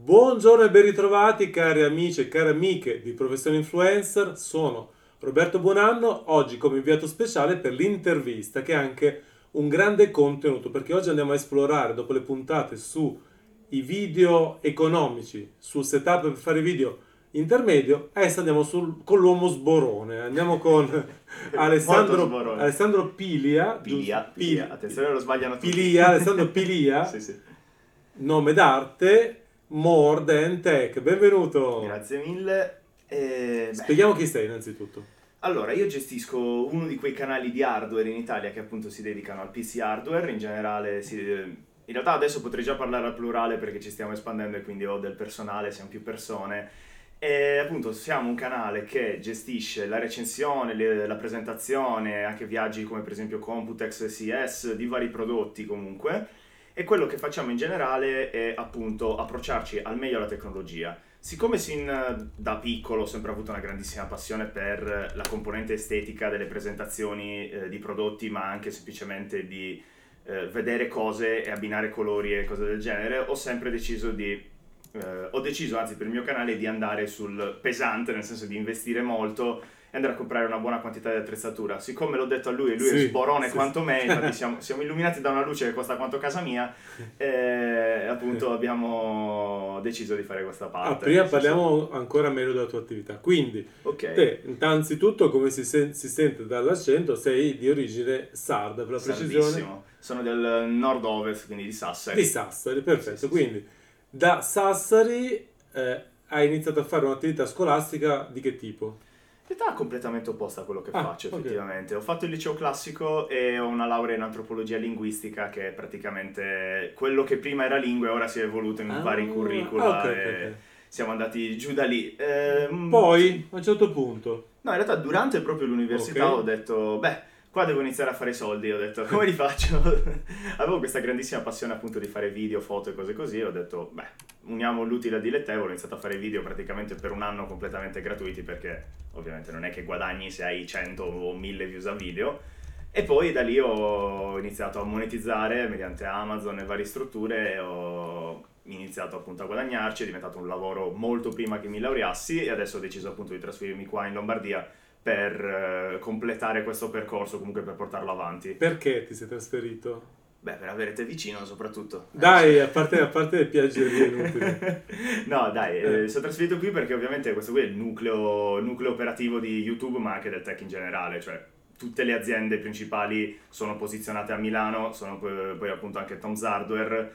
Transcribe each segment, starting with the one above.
Buongiorno e ben ritrovati cari amici e cari amiche di Professione Influencer, sono Roberto Buonanno, oggi come inviato speciale per l'intervista che è anche un grande contenuto perché oggi andiamo a esplorare dopo le puntate sui video economici, sul setup per fare video intermedio, adesso andiamo sul, con l'uomo sborone, andiamo con Alessandro. Alessandro Pilia, Pilia? Pilia, Pil- attenzione lo sbagliano tutti. Pilia, Alessandro Pilia, sì, sì. nome d'arte, More Than Tech, benvenuto. Grazie mille. Eh, beh, Spieghiamo chi sei innanzitutto. Allora, io gestisco uno di quei canali di hardware in Italia che appunto si dedicano al PC hardware, in generale si- in realtà adesso potrei già parlare al plurale perché ci stiamo espandendo e quindi ho del personale, siamo più persone. E appunto siamo un canale che gestisce la recensione, le- la presentazione, anche viaggi come per esempio Computex CS di vari prodotti comunque. E quello che facciamo in generale è appunto approcciarci al meglio alla tecnologia. Siccome sin da piccolo ho sempre avuto una grandissima passione per la componente estetica delle presentazioni eh, di prodotti, ma anche semplicemente di eh, vedere cose e abbinare colori e cose del genere, ho sempre deciso di eh, ho deciso, anzi per il mio canale, di andare sul pesante, nel senso di investire molto andare a comprare una buona quantità di attrezzatura. Siccome l'ho detto a lui e lui è Sì, sborone sì, quanto sì. me, infatti siamo, siamo illuminati da una luce che costa quanto casa mia, e appunto abbiamo deciso di fare questa parte. Ah, prima Nel senso- parliamo ancora meglio della tua attività. Quindi, Ok. te, innanzitutto, come si, sen- si sente dall'accento, sei di origine sarda, per la precisione. Sono del nord-ovest, quindi di Sassari. di Sassari, perfetto. Quindi, da Sassari eh, hai iniziato a fare un'attività scolastica di che tipo? Realtà è completamente opposta a quello che Ah, faccio effettivamente. Ho fatto il liceo classico e ho una laurea in antropologia linguistica che è praticamente quello che prima era lingue ora si è evoluto in Ah, vari curricula ok, ok, e ok. siamo andati giù da lì. Ehm, Poi, a un certo punto, No, in realtà durante proprio l'università ho detto, beh, qua devo iniziare a fare soldi. Ho detto, come li faccio? Avevo questa grandissima passione appunto di fare video, foto e cose così. Ho detto, beh, uniamo l'utile al dilettevole. Ho iniziato a fare video praticamente per un anno completamente gratuiti perché ovviamente non è che guadagni se hai 100 o 1000 views a video. E poi da lì ho iniziato a monetizzare mediante Amazon e varie strutture e ho iniziato appunto a guadagnarci, è diventato un lavoro molto prima che mi laureassi e adesso ho deciso appunto di trasferirmi qua in Lombardia per eh, completare questo percorso, comunque per portarlo avanti. perché ti sei trasferito? Beh, per avere te vicino soprattutto. Dai, a parte, a parte le piaggerie inutili. no, dai, Eh. eh, sono trasferito qui perché ovviamente questo qui è il nucleo, nucleo operativo di YouTube, ma anche del tech in generale, cioè tutte le aziende principali sono posizionate a Milano, sono poi, poi appunto anche Tom's Hardware.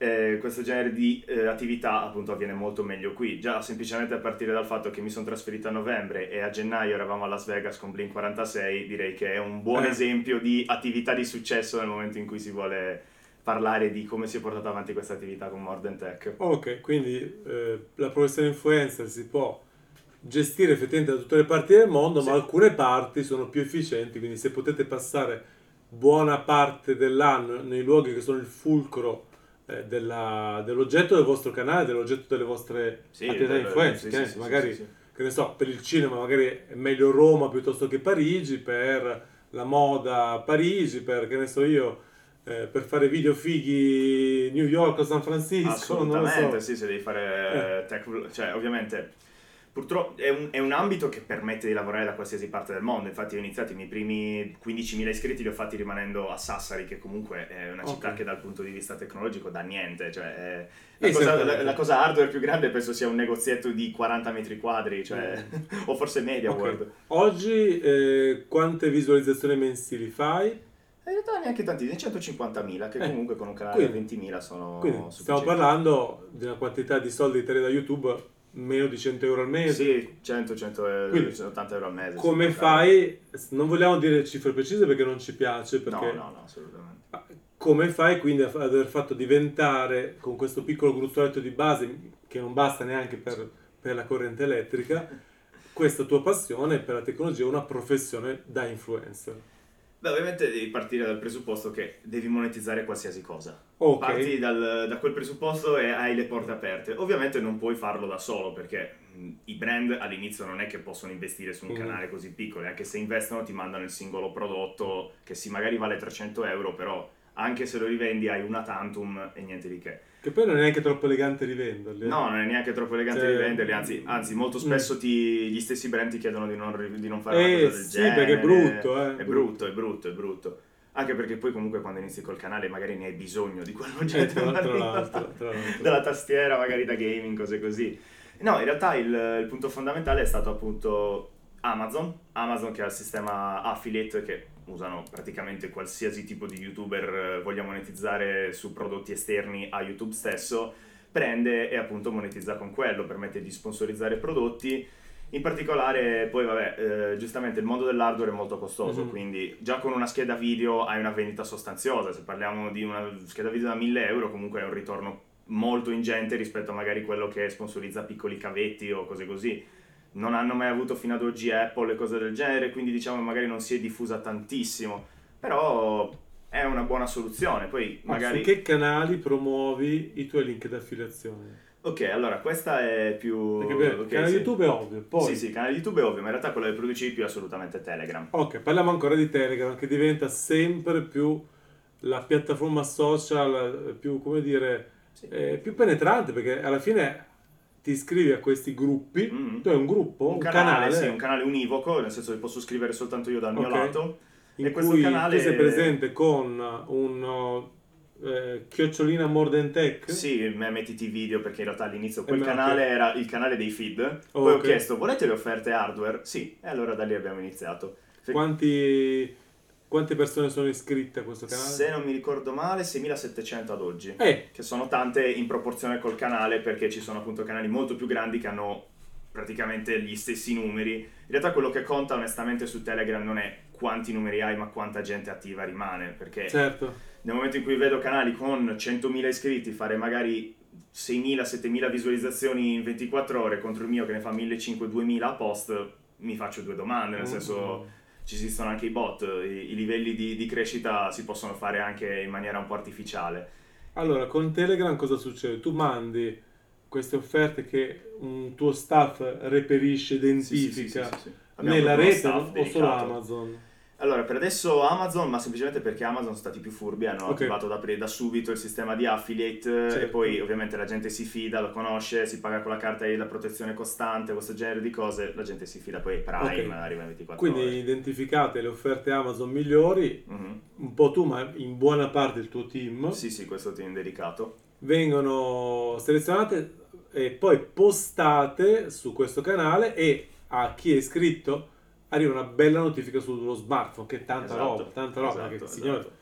Eh, questo genere di eh, attività appunto avviene molto meglio qui, già semplicemente a partire dal fatto che mi sono trasferito a novembre e a gennaio eravamo a Las Vegas con Blink 46, direi che è un buon Eh. esempio di attività di successo nel momento in cui si vuole parlare di come si è portata avanti questa attività con More Than Tech. Ok, quindi eh, la professione influencer si può gestire effettivamente da tutte le parti del mondo, Sì. ma alcune parti sono più efficienti, quindi se potete passare buona parte dell'anno nei luoghi che sono il fulcro eh, della- dell'oggetto del vostro canale, dell'oggetto delle vostre Sì, attività eh, influencer, sì, sì, magari che ne so, per il cinema magari è meglio Roma piuttosto che Parigi, per la moda Parigi, per che ne so io, eh, per fare video fighi New York o San Francisco, Assolutamente, so. sì, se devi fare eh, tech, cioè ovviamente purtroppo è un, è un ambito che permette di lavorare da qualsiasi parte del mondo, infatti ho iniziato i miei primi 15.000 iscritti li ho fatti rimanendo a Sassari, che comunque è una città Ok. che dal punto di vista tecnologico dà niente, cioè la, cosa, la- la cosa hardware più grande penso sia un negozietto di 40 metri quadri, cioè, o forse Media Mm. Ok. World. Oggi eh, quante visualizzazioni mensili fai? In realtà neanche tanti, 150.000, che Eh, comunque con un canale da 20.000 sono Quindi stiamo parlando di una quantità di soldi da YouTube meno di 100 euro al mese. Sì, 100, 100 e- Quindi, 180 euro al mese. Come fai? Non vogliamo dire cifre precise perché non ci piace, perché No, no, no, assolutamente. Come fai quindi ad aver fatto diventare con questo piccolo gruzzoletto di base che non basta neanche per, per la corrente elettrica questa tua passione per la tecnologia una professione da influencer Beh, ovviamente devi partire dal presupposto che devi monetizzare qualsiasi cosa. ok Parti dal- da quel presupposto e hai le porte aperte. Ovviamente non puoi farlo da solo perché mh, i brand all'inizio non è che possono investire su un Mm. canale così piccolo, anche se investono ti mandano il singolo prodotto che sì, magari vale 300 euro, però anche se lo rivendi hai una tantum e niente di che. Che poi non è neanche troppo elegante rivenderli. eh. No, non è neanche troppo elegante Cioè- rivenderli, anzi, anzi molto spesso ti- gli stessi brand ti chiedono di non, di non fare una Eh, cosa del sì, genere. perché è brutto, eh. È brutto, è brutto, è brutto. Anche perché poi comunque quando inizi col canale magari ne hai bisogno di Eh, quell'oggetto tra, tra lì, l'altro, tra l'altro. dalla tastiera magari da gaming, cose così. No, in realtà il, il punto fondamentale è stato appunto Amazon, Amazon che ha il sistema affiliate che usano praticamente qualsiasi tipo di youtuber eh, voglia monetizzare su prodotti esterni a YouTube stesso, prende e appunto monetizza con quello, permette di sponsorizzare prodotti. In particolare, poi vabbè, eh, giustamente il mondo dell'hardware è molto costoso, Mhm. quindi già con una scheda video hai una vendita sostanziosa, se parliamo di una scheda video da 1000 euro comunque è un ritorno molto ingente rispetto a magari quello che sponsorizza piccoli cavetti o cose così. Non hanno mai avuto fino ad oggi Apple e cose del genere, quindi diciamo magari non si è diffusa tantissimo, però è una buona soluzione. Poi Ma magari... su che canali promuovi i tuoi link d'affiliazione? Ok, allora questa è più... Perché beh, ok, il canale sì. YouTube è ovvio, poi... Sì, sì, canale YouTube è ovvio, ma in realtà quello che produci di più è assolutamente Telegram. Ok, parliamo ancora di Telegram che diventa sempre più la piattaforma social eh, più, come dire, Sì. eh, più penetrante perché alla fine ti iscrivi a questi gruppi, Mhm. tu hai un gruppo, un, Un canale, canale, sì, un canale univoco, nel senso che posso scrivere soltanto io dal mio Ok. lato. in e questo canale- tu sei presente con un eh, chiocciolina more than tech. Sì, i video perché in realtà all'inizio quel Eh, ma canale era il canale dei feed. Oh, Poi ho ok. chiesto, volete le offerte hardware? Sì, e allora da lì abbiamo iniziato. Se- Quanti, quante persone sono iscritte a questo canale? Se non mi ricordo male, 6700 ad oggi. Eh, Che sono tante in proporzione col canale perché ci sono appunto canali molto più grandi che hanno praticamente gli stessi numeri. In realtà quello che conta onestamente su Telegram non è quanti numeri hai ma quanta gente attiva rimane perché certo. nel momento in cui vedo canali con 100.000 iscritti fare magari 6.000-7.000 visualizzazioni in 24 ore contro il mio che ne fa 1.500-2.000 a post, mi faccio due domande, nel senso ci esistono anche i bot, i, i livelli di, di crescita si possono fare anche in maniera un po' artificiale. Allora, con Telegram cosa succede? Tu mandi queste offerte che un tuo staff reperisce, identifica Sì, sì, sì, nella rete o solo. Amazon? Allora, per adesso Amazon, ma semplicemente perché Amazon sono stati più furbi, hanno Ok. attivato da, pre- da subito il sistema di affiliate e Certo. poi ovviamente la gente si fida, lo conosce, si paga con la carta della protezione costante, questo genere di cose, la gente si fida, poi Prime Ok. arriva in 24 Quindi ore. identificate le offerte Amazon migliori, Mhm. un po' tu, ma in buona parte il tuo team, Sì, sì, questo team dedicato. vengono selezionate e poi postate su questo canale e a chi è iscritto arriva una bella notifica sullo smartphone, che è tanta Esatto, roba, tanta roba, esatto, che signore, esatto.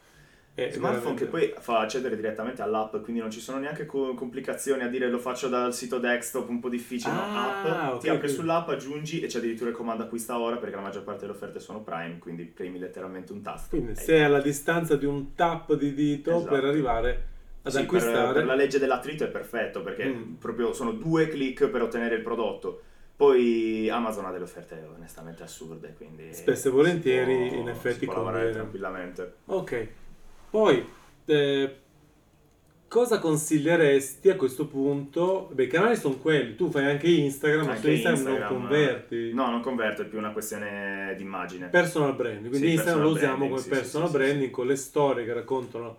è Smartphone veramente- che poi fa accedere direttamente all'app, quindi non ci sono neanche co- complicazioni a dire lo faccio dal sito desktop, un po' difficile, no? Ah, App, ok, ti apri quindi- sull'app, aggiungi e c'è addirittura il comando acquista ora perché la maggior parte delle offerte sono Prime, quindi premi letteralmente un tasto. Quindi E- sei alla distanza di un tap di dito Esatto. per arrivare ad Sì, per, acquistare. per la legge dell'attrito è perfetto perché Mm. proprio sono due click per ottenere il prodotto. Poi Amazon ha delle offerte onestamente assurde, quindi Spesso e volentieri, può- in effetti, si può lavorare conviene. tranquillamente. Ok, poi eh, cosa consiglieresti a questo punto? Beh, i canali sono quelli, tu fai anche Instagram, ma su Instagram, Instagram, non converti. No, non converto, è più una questione di immagine. Personal branding, quindi Sì, Instagram lo usiamo branding, come sì, personal sì, branding con le storie che raccontano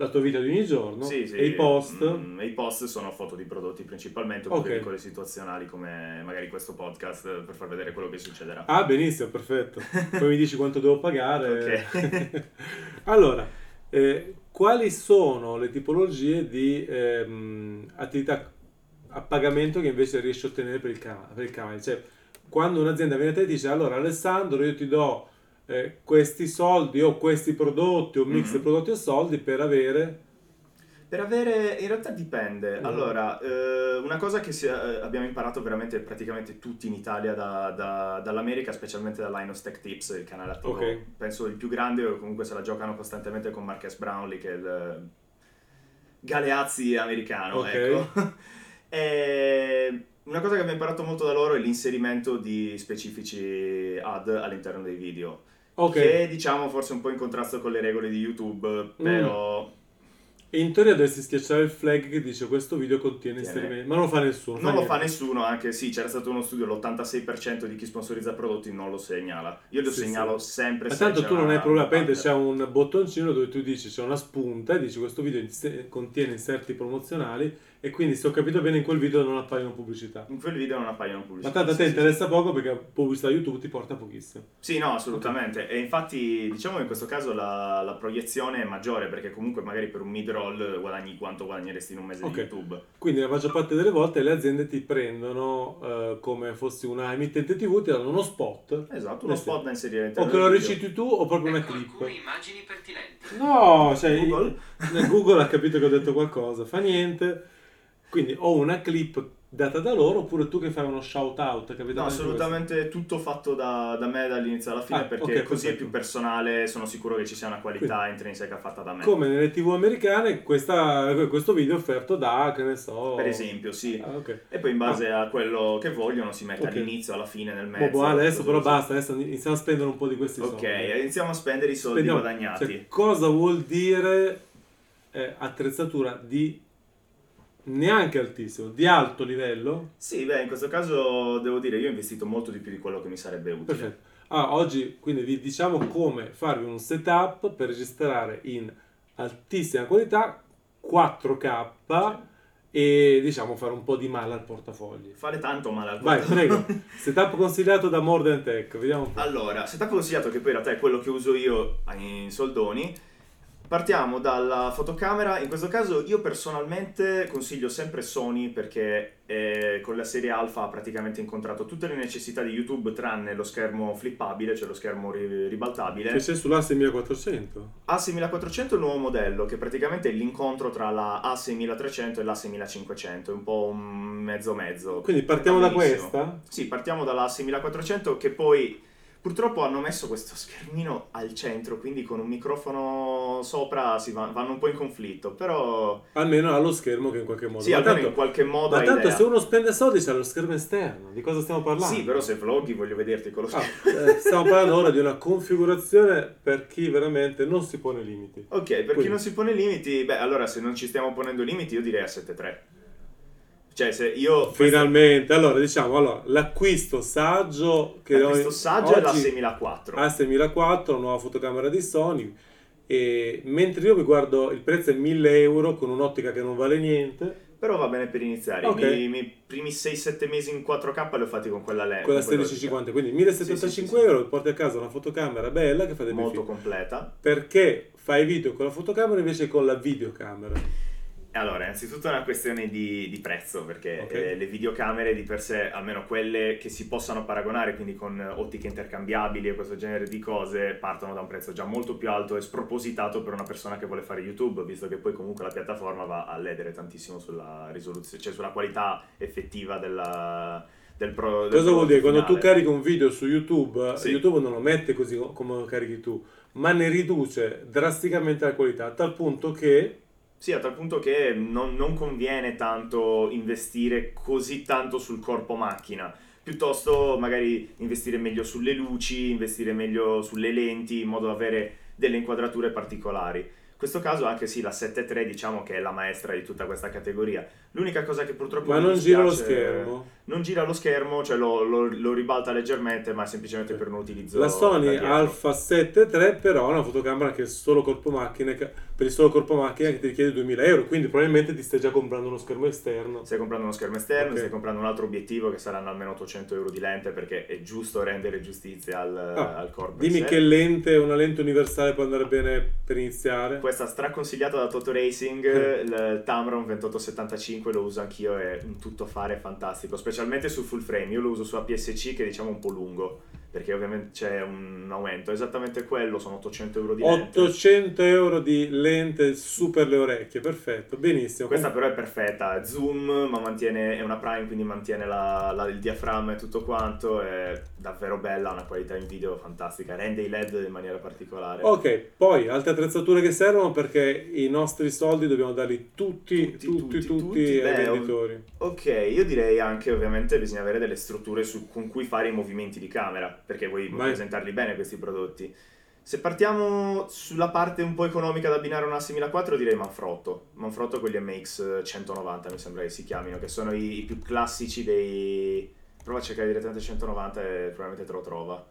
la tua vita di ogni giorno Sì, sì, e i post. mm, i post sono foto di prodotti principalmente oppure piccole situazionali come magari questo podcast eh, per far vedere quello che succederà. Ah, benissimo, perfetto. Poi mi dici quanto devo pagare. Ok. allora, eh, quali sono le tipologie di ehm, attività a pagamento che invece riesci a ottenere per il, canale, per il canale? Cioè, quando un'azienda viene a te e dice allora Alessandro io ti do eh, questi soldi o questi prodotti o un mix Mhm. di prodotti e soldi per avere... Per avere, in realtà dipende. Mm. Allora, eh, una cosa che si- eh, abbiamo imparato veramente praticamente tutti in Italia da- da- dall'America, specialmente da Linus Tech Tips, il canale attivo, Ok. penso il più grande o comunque se la giocano costantemente con Marques Brownlee, che è il Galeazzi americano, Ok. ecco. E una cosa che abbiamo imparato molto da loro è l'inserimento di specifici ad all'interno dei video. Ok, Che diciamo forse un po' in contrasto con le regole di YouTube, però E in teoria dovresti schiacciare il flag che dice questo video contiene Tiene. inserimenti, ma non lo fa nessuno. Non lo fa nessuno, anche sì, c'era stato uno studio, l'86% di chi sponsorizza prodotti non lo segnala. Io lo Sì, segnalo sì. sempre Ma tanto tu non hai problema, praticamente c'è un bottoncino dove tu dici c'è una spunta e dici questo video contiene inserti promozionali e quindi se ho capito bene in quel video non appaiono pubblicità. In quel video non appaiono Ma pubblicità. tanto a te sì, sì, interessa poco perché pubblicità YouTube ti porta pochissimo. Sì, no, assolutamente. E infatti, diciamo che in questo caso la, la proiezione è maggiore perché comunque magari per un mid-roll guadagni quanto guadagneresti in un mese Ok. di YouTube. Quindi la maggior parte delle volte le aziende ti prendono eh, come fossi una emittente TV, ti danno uno spot. Esatto, uno Eh sì. spot da inserire O all'interno che lo reciti tu o proprio una Ecco clip. alcune immagini pertinenti. No, cioè? Google. Google ha capito che ho detto qualcosa, fa niente. Quindi o una clip data da loro oppure tu che fai uno shout out, capito? No, assolutamente tutto fatto da, da me dall'inizio alla fine Ah, perché ok, così è più personale, sono sicuro che ci sia una qualità intrinseca fatta da me. Come nelle TV americane, questa- questo video è offerto da, che ne so... Per esempio, sì. Ah, ok. E poi in base a quello che vogliono si mette Ok. all'inizio, alla fine, nel Boh, mezzo. boh, adesso però così. basta, adesso iniziamo a spendere un po' di questi Ok, soldi. iniziamo a spendere i soldi Spendiamo- guadagnati. cioè, cosa vuol dire eh, attrezzatura di neanche altissimo, di alto livello? Sì, beh, in questo caso devo dire, io ho investito molto di più di quello che mi sarebbe utile. Perfetto. Ah, oggi quindi vi diciamo come farvi un setup per registrare in altissima qualità 4K e diciamo fare un po' di male al portafogli. Fare tanto male al Vai, portafoglio. prego. Setup consigliato da More Than Tech, vediamo un po'. Allora, setup consigliato che poi in realtà è quello che uso io in soldoni. Partiamo dalla fotocamera, in questo caso io personalmente consiglio sempre Sony perché eh, con la serie Alpha ha praticamente incontrato tutte le necessità di YouTube tranne lo schermo flippabile, cioè lo schermo ri- ribaltabile. Che c'è sull'Asse 1400. A6400 è il nuovo modello che praticamente è l'incontro tra la A6300 e l'A6500, è un po' un mezzo mezzo. Quindi partiamo da questa. Sì, partiamo dalla 6400 che poi purtroppo hanno messo questo schermino al centro, quindi con un microfono sopra si va- vanno un po' in conflitto, però Almeno ha lo schermo che in qualche modo. sì, ma almeno tanto, in qualche modo ma tanto idea. se uno spende soldi c'ha lo schermo esterno. Di cosa stiamo parlando? Sì, però se vloghi voglio vederti con lo Ah, schermo. eh, stiamo parlando ora di una configurazione per chi veramente non si pone limiti. Ok, per chi Quindi- non si pone limiti, beh, allora se non ci stiamo ponendo limiti io direi a 7.3. Cioè, se io... Finalmente, allora diciamo, allora, l'acquisto saggio che noi- saggio è la oggi- 6004. A6004, nuova fotocamera di Sony. E mentre io mi guardo il prezzo è 1000 euro con un'ottica che non vale niente, Però va bene per iniziare. Ok. I miei primi 6-7 mesi in 4K li ho fatti con quella lente. quella con quell'ottica. 1650, quindi 1075 Sì, sì, sì, euro, porti a casa una fotocamera bella che fa dei Molto completa. Perché fai video con la fotocamera invece con la videocamera? Allora, innanzitutto è una questione di, di prezzo, perché Ok. eh, le videocamere di per sé, almeno quelle che si possano paragonare, quindi con ottiche intercambiabili e questo genere di cose, partono da un prezzo già molto più alto e spropositato per una persona che vuole fare YouTube, visto che poi comunque la piattaforma va a ledere tantissimo sulla risoluzione, cioè sulla qualità effettiva della, del pro, del Cosa vuol dire? prodotto Quando tu finale. carichi un video su YouTube, Sì. YouTube non lo mette così come lo carichi tu, ma ne riduce drasticamente la qualità, a tal punto che Sì, a tal punto che non, non conviene tanto investire così tanto sul corpo macchina, piuttosto magari investire meglio sulle luci, investire meglio sulle lenti, in modo da avere delle inquadrature particolari. In questo caso anche sì, la 7.3 diciamo che è la maestra di tutta questa categoria. L'unica cosa che purtroppo ma non gira lo schermo. Non gira lo schermo, cioè lo, lo- lo ribalta leggermente, ma semplicemente per un utilizzo La Sony. Alpha 7 III però è una fotocamera che è solo corpo macchina, per il solo corpo macchina che ti richiede 2000 euro, quindi probabilmente ti stai già comprando uno schermo esterno. Stai comprando uno schermo esterno, Ok. stai comprando un altro obiettivo che saranno almeno 800 euro di lente perché è giusto rendere giustizia al, Ah, al corpo. Dimmi che lente, una lente universale può andare bene per iniziare. Questa straconsigliata da Toto Racing, Eh. il Tamron 2875 lo uso anch'io, è un tuttofare fantastico, specialmente su full frame. Io lo uso su APS-C che diciamo è un po' lungo, perché ovviamente c'è un aumento. Esattamente quello, sono 800 euro di lente. 800 euro di lente su per le orecchie, perfetto, benissimo. Questa però è perfetta, zoom, ma mantiene, è una prime, quindi mantiene la- la- il diaframma e tutto quanto, è davvero bella, ha una qualità in video fantastica, rende i LED in maniera particolare. Ok, poi altre attrezzature che servono perché i nostri soldi dobbiamo darli tutti, Tutti, tutti, tutti, tutti, tutti, ai beh, venditori. Ok, io direi anche ovviamente bisogna avere delle strutture su- con cui fare i movimenti di camera, perché vuoi Ma- presentarli bene questi prodotti. Se partiamo sulla parte un po' economica da abbinare a una 6004 direi Manfrotto. Manfrotto con gli MX 190 mi sembra che si chiamino, che sono i, i più classici dei... Prova a cercare direttamente 190 e probabilmente te lo trova.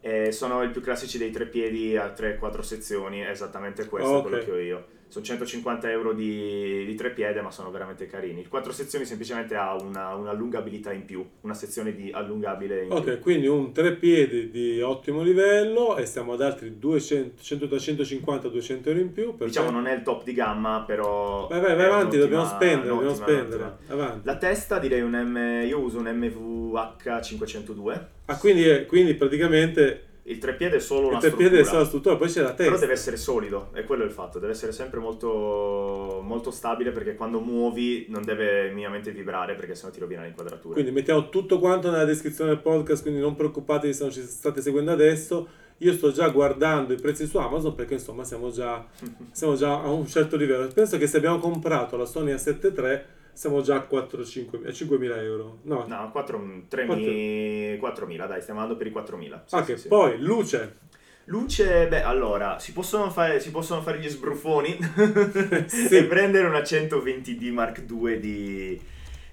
E sono i più classici dei tre piedi a 3-4 sezioni, è esattamente questo Ok. quello che ho io. Sono 150 euro di, di tre piede, ma sono veramente carini. Il 4 sezioni semplicemente ha una, un'allungabilità in più, una sezione di allungabile in più. Ok, quindi un tre piedi di ottimo livello e stiamo ad altri 200, 100 da 150-200 euro in più. Diciamo non è il top di gamma, però... Vai, vai, vai avanti, dobbiamo spendere, dobbiamo spendere. La testa direi un M... Io uso un MVH502. Ah, quindi, quindi praticamente Il treppiede è solo il una è struttura. solo la struttura, poi c'è la Però testa. deve essere solido, è quello il fatto, deve essere sempre molto, molto stabile perché quando muovi non deve minimamente vibrare perché sennò ti rovina l'inquadratura. Quindi mettiamo tutto quanto nella descrizione del podcast, quindi non preoccupatevi se non ci state seguendo adesso. Io sto già guardando i prezzi su Amazon perché insomma siamo già, siamo già a un certo livello. Penso che se abbiamo comprato la Sony A7 III siamo già a 4-5 a 5.000 euro. No, No, 4, 3.000, 4.000, dai, stiamo andando per i 4.000. Sì, ok, sì, sì. poi luce. Luce, beh, allora, si possono fare, si possono fare gli sbruffoni Sì. e prendere una 120D Mark II di,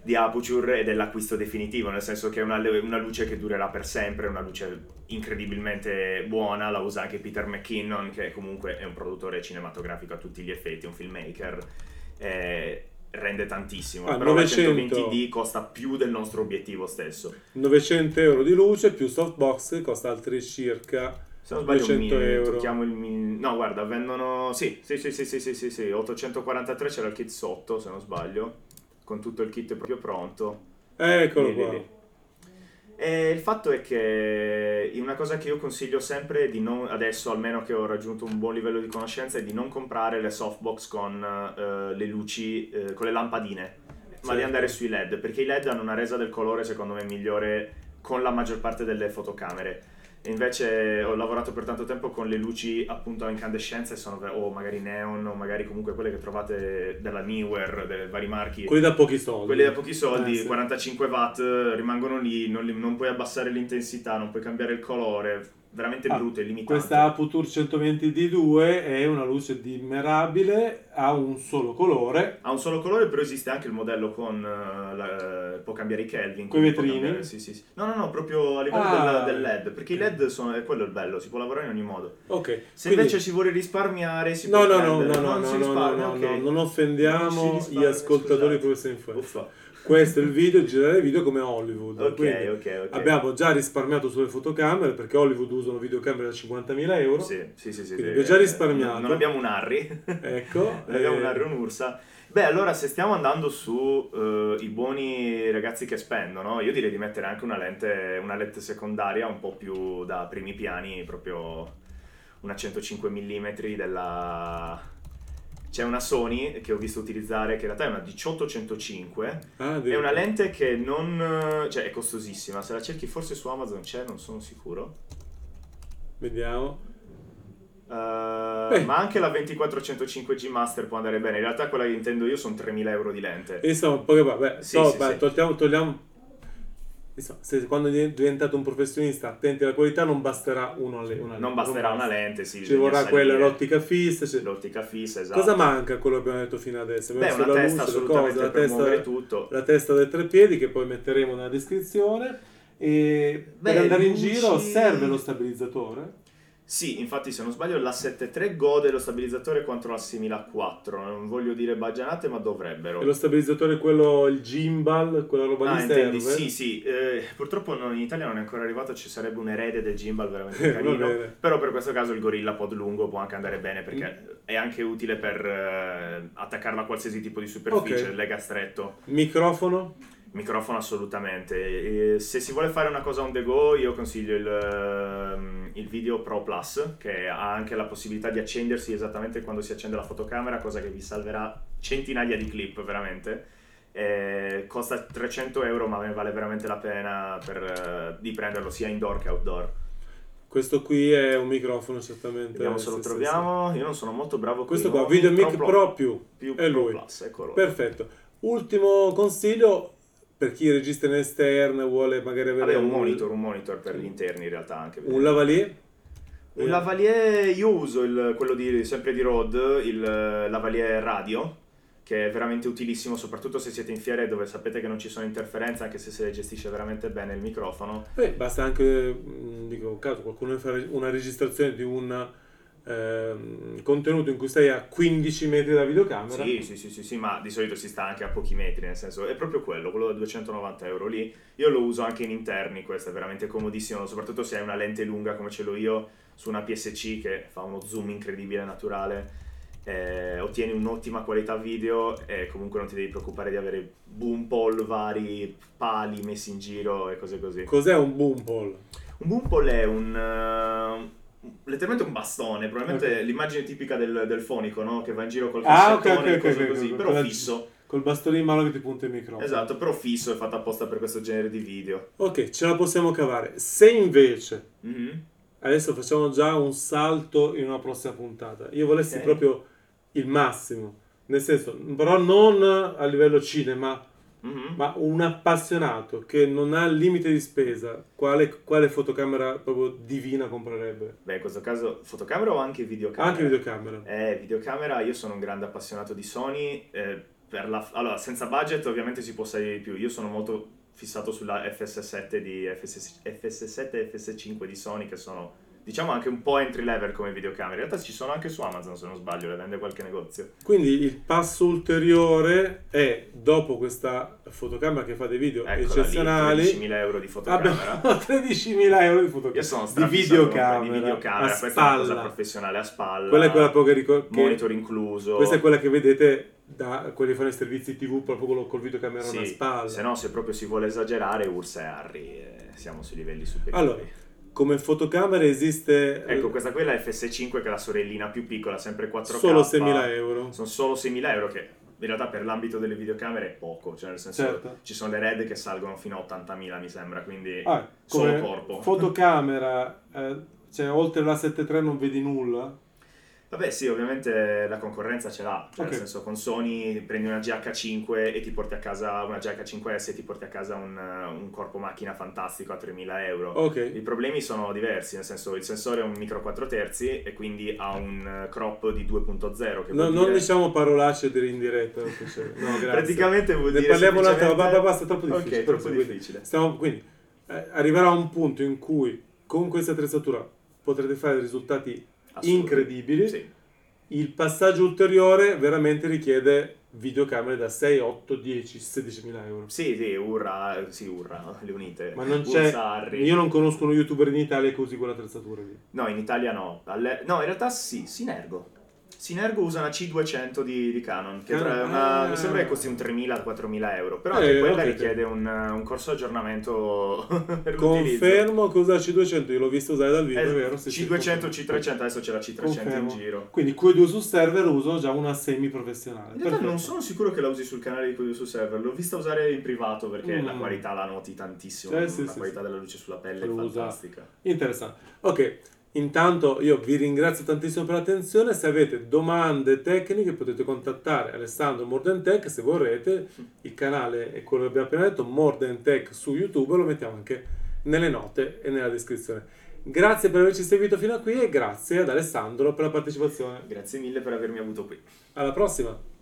di Aputure ed è l'acquisto definitivo, nel senso che è una, una luce che durerà per sempre, una luce incredibilmente buona, la usa anche Peter McKinnon, che comunque è un produttore cinematografico a tutti gli effetti, un filmmaker, eh, rende tantissimo, Ah, però 900. la 120D costa più del nostro obiettivo stesso. 900 euro di luce più softbox costa altri circa Se non sbaglio, 200 mi, euro. tocchiamo il mi- No, guarda, vendono. Sì, sì, sì, sì, sì, sì, sì, sì, 843 c'era il kit sotto, se non sbaglio. Con tutto il kit proprio pronto. Eccolo Lì, lì, qua. lì. E il fatto è che una cosa che io consiglio sempre di non, adesso almeno che ho raggiunto un buon livello di conoscenza, è di non comprare le softbox con eh, le luci, eh, con le lampadine, ma di andare sui LED, perché i LED hanno una resa del colore secondo me migliore con la maggior parte delle fotocamere. E invece ho lavorato per tanto tempo con le luci appunto a incandescenza e sono, o magari neon o magari comunque quelle che trovate della Newer, dei vari marchi. Quelli da pochi soldi. Quelli da pochi soldi, Eh, sì. 45 watt, rimangono lì, non, non puoi abbassare l'intensità, non puoi cambiare il colore, veramente Ah, brutto e limitato. Questa Aputure 120D2 è una luce dimmerabile, ha un solo colore. Ha un solo colore, però esiste anche il modello con... eh, la- può cambiare i Kelvin. Quindi può vetrini? cambiare- sì, sì, sì. No, no, no, proprio a livello Ah. del, del LED, perché i LED sono... è quello il bello, si può lavorare in ogni modo. Ok. Se quindi- invece si vuole risparmiare, si No, può no, no, no, prendere- no, non no, no, no, risparmia, no, non offendiamo Non gli ascoltatori scusate. professori influencer. Uffa. Questo è il video, girare video come Hollywood. Ok, Quindi ok, ok. Abbiamo già risparmiato sulle fotocamere perché Hollywood usano videocamere da 50.000 euro. Sì, sì, sì, sì. Abbiamo già eh, risparmiato. Non, abbiamo un Harry. Ecco. Non abbiamo eh, un Harry o un'Ursa. Beh, allora se stiamo andando su eh, i buoni ragazzi che spendono, io direi di mettere anche una lente, una lente secondaria un po' più da primi piani, proprio una 105 mm della... C'è una Sony che ho visto utilizzare che in realtà è una 1805 ah, è una lente che non... cioè è costosissima, se la cerchi forse su Amazon c'è, non sono sicuro. Vediamo. Uh, ma anche la 2405G Master può andare bene. In realtà quella che intendo io sono 3000 euro di lente. Insomma, poi vabbè, Sì, to- sì, beh, sì. togliamo, togliamo- Insomma, se quando è diventato un professionista attenti alla qualità non basterà uno alle- una Non basterà una lente, sì. Ci vorrà salire. quella, l'ottica fissa. cioè- L'ottica fissa, esatto. Cosa manca a quello che abbiamo detto fino adesso? Beh, Abbiamo una messo testa la luce, le assolutamente cose, la per testa, tutto. la testa dei tre piedi che poi metteremo nella descrizione. E Beh, per andare in luci- giro serve lo stabilizzatore. Sì, infatti se non sbaglio la 7.3 gode lo stabilizzatore quanto la 6004. Non voglio dire baggianate, ma dovrebbero. E lo stabilizzatore quello, il gimbal, quella roba Ah, intendi? serve. Sì, sì. eh, purtroppo non- in Italia non è ancora arrivato, ci sarebbe un erede del gimbal veramente carino. Però per questo caso il Gorilla Pod lungo può anche andare bene perché è anche utile per eh, attaccarla a qualsiasi tipo di superficie, Ok. lega stretto. Microfono? Microfono assolutamente. E se si vuole fare una cosa on the go, io consiglio il, ehm, il Video Pro Plus, che ha anche la possibilità di accendersi esattamente quando si accende la fotocamera, cosa che vi salverà centinaia di clip veramente. Eh, costa 300 euro, ma ne vale veramente la pena per, eh, di prenderlo sia indoor che outdoor. Questo qui è un microfono certamente. Vediamo se lo troviamo. Io non sono molto bravo sì. Questo con i qua, nomi. Video Mic Pro, Pro più. più è Pro lui. Plus. Perfetto. Ultimo consiglio per chi registra in esterno e vuole magari avere Vabbè, un monitor, un monitor per gli interni in realtà anche. un lavalier. Un lavalier, io uso il, quello di, sempre di Rode, il lavalier radio, che è veramente utilissimo, soprattutto se siete in fiere dove sapete che non ci sono interferenze, anche se si gestisce veramente bene il microfono. Beh, basta anche, mh, dico, caso qualcuno fa una registrazione di un ehm, contenuto in cui stai a 15 metri da videocamera. Sì, sì, sì, sì, sì, ma di solito si sta anche a pochi metri, nel senso è proprio quello, quello da 290 euro lì. Io lo uso anche in interni, questo è veramente comodissimo, soprattutto se hai una lente lunga come ce l'ho io su una PSC che fa uno zoom incredibile naturale. Eh, ottieni un'ottima qualità video e comunque non ti devi preoccupare di avere boom pole vari, pali messi in giro e cose così. Cos'è un boom pole? Un boom pole è un, uh, letteralmente un bastone, probabilmente okay. l'immagine tipica del, del, fonico, no? Che va in giro col ah, okay, okay, e cose così, però Quella, fisso. Col bastone in mano che ti punta il microfono. Esatto, però fisso, è fatto apposta per questo genere di video. Ok, ce la possiamo cavare. Se invece, mm-hmm. adesso facciamo già un salto in una prossima puntata, io volessi okay. proprio il massimo, nel senso, però non a livello cinema, Mm-hmm. Ma un appassionato che non ha limite di spesa, quale, quale, fotocamera proprio divina comprerebbe? Beh, in questo caso fotocamera o anche videocamera? Anche videocamera. Eh, videocamera, io sono un grande appassionato di Sony. Eh, la, allora, senza budget ovviamente si può salire di più. Io sono molto fissato sulla FS7 di FS, FS7 e FS5 di Sony che sono diciamo anche un po' entry level come videocamere. In realtà ci sono anche su Amazon, se non sbaglio, le vende qualche negozio. Quindi il passo ulteriore è, dopo questa fotocamera che fa dei video Eccola eccezionali... Lì, 13.000 euro di fotocamera. Abbiamo 13.000 euro di fotocamera. Io sono di videocamera. Di videocamera, a questa è una cosa professionale a spalla. Quella è quella che ricor- Monitor incluso. Questa è quella che vedete da quelli che fanno i servizi tv proprio col, col videocamera sì, a spalla. Se no, se proprio si vuole esagerare, Ursa e Harry, eh, siamo sui livelli superiori. Allora, come fotocamera esiste... Ecco, questa qui è la FS5 che è la sorellina più piccola, sempre 4K. Solo 6.000 euro. Sono solo 6.000 euro che in realtà per l'ambito delle videocamere è poco, cioè nel senso certo. ci sono le RED che salgono fino a 80.000 mi sembra, quindi ah, solo corpo. Fotocamera, eh, cioè oltre la 7.3 non vedi nulla? Vabbè sì, ovviamente la concorrenza ce l'ha, cioè okay. nel senso con Sony prendi una GH5 e ti porti a casa una GH5S e ti porti a casa un, un corpo macchina fantastico a 3.000 euro. Okay. I problemi sono diversi, nel senso il sensore è un micro 4 terzi e quindi ha un crop di 2.0. no, non diciamo parolacce in diretta. No, grazie. Praticamente vuol ne dire... parliamo un'altra, basta, basta, troppo difficile. Ok, troppo difficile. Stiamo, quindi eh, arriverà un punto in cui con questa attrezzatura potrete fare risultati incredibili. Sì. Il passaggio ulteriore veramente richiede videocamere da 6, 8, 10, 16 mila euro. Sì, sì, urra, sì, urra, le unite. Ma non c'è... Io non conosco uno youtuber in Italia che usi quell'attrezzatura lì. No, in Italia no. Alle... No, in realtà sì, Sinergo. Sinergo usa una C200 di, di Canon, che tra, una, ah. mi sembra che costi un 3.000-4.000 euro, però eh, quella okay, richiede un, un, corso di aggiornamento per Confermo che usa la C200, io l'ho visto usare dal video, eh, è vero? Sì, C200, sì, C300, adesso c'è la C300 Confermo. in giro. Quindi quei due sul server uso già una semi-professionale. In realtà non sono sicuro che la usi sul canale di quei due sul server, l'ho vista usare in privato perché mm. la qualità la noti tantissimo, eh, sì, la qualità della luce sulla pelle è fantastica. Interessante. Ok. Intanto io vi ringrazio tantissimo per l'attenzione, se avete domande tecniche potete contattare Alessandro Mordentech se vorrete, il canale è quello che abbiamo appena detto, Mordentech su YouTube, lo mettiamo anche nelle note e nella descrizione. Grazie per averci seguito fino a qui e grazie ad Alessandro per la partecipazione. Grazie mille per avermi avuto qui. Alla prossima!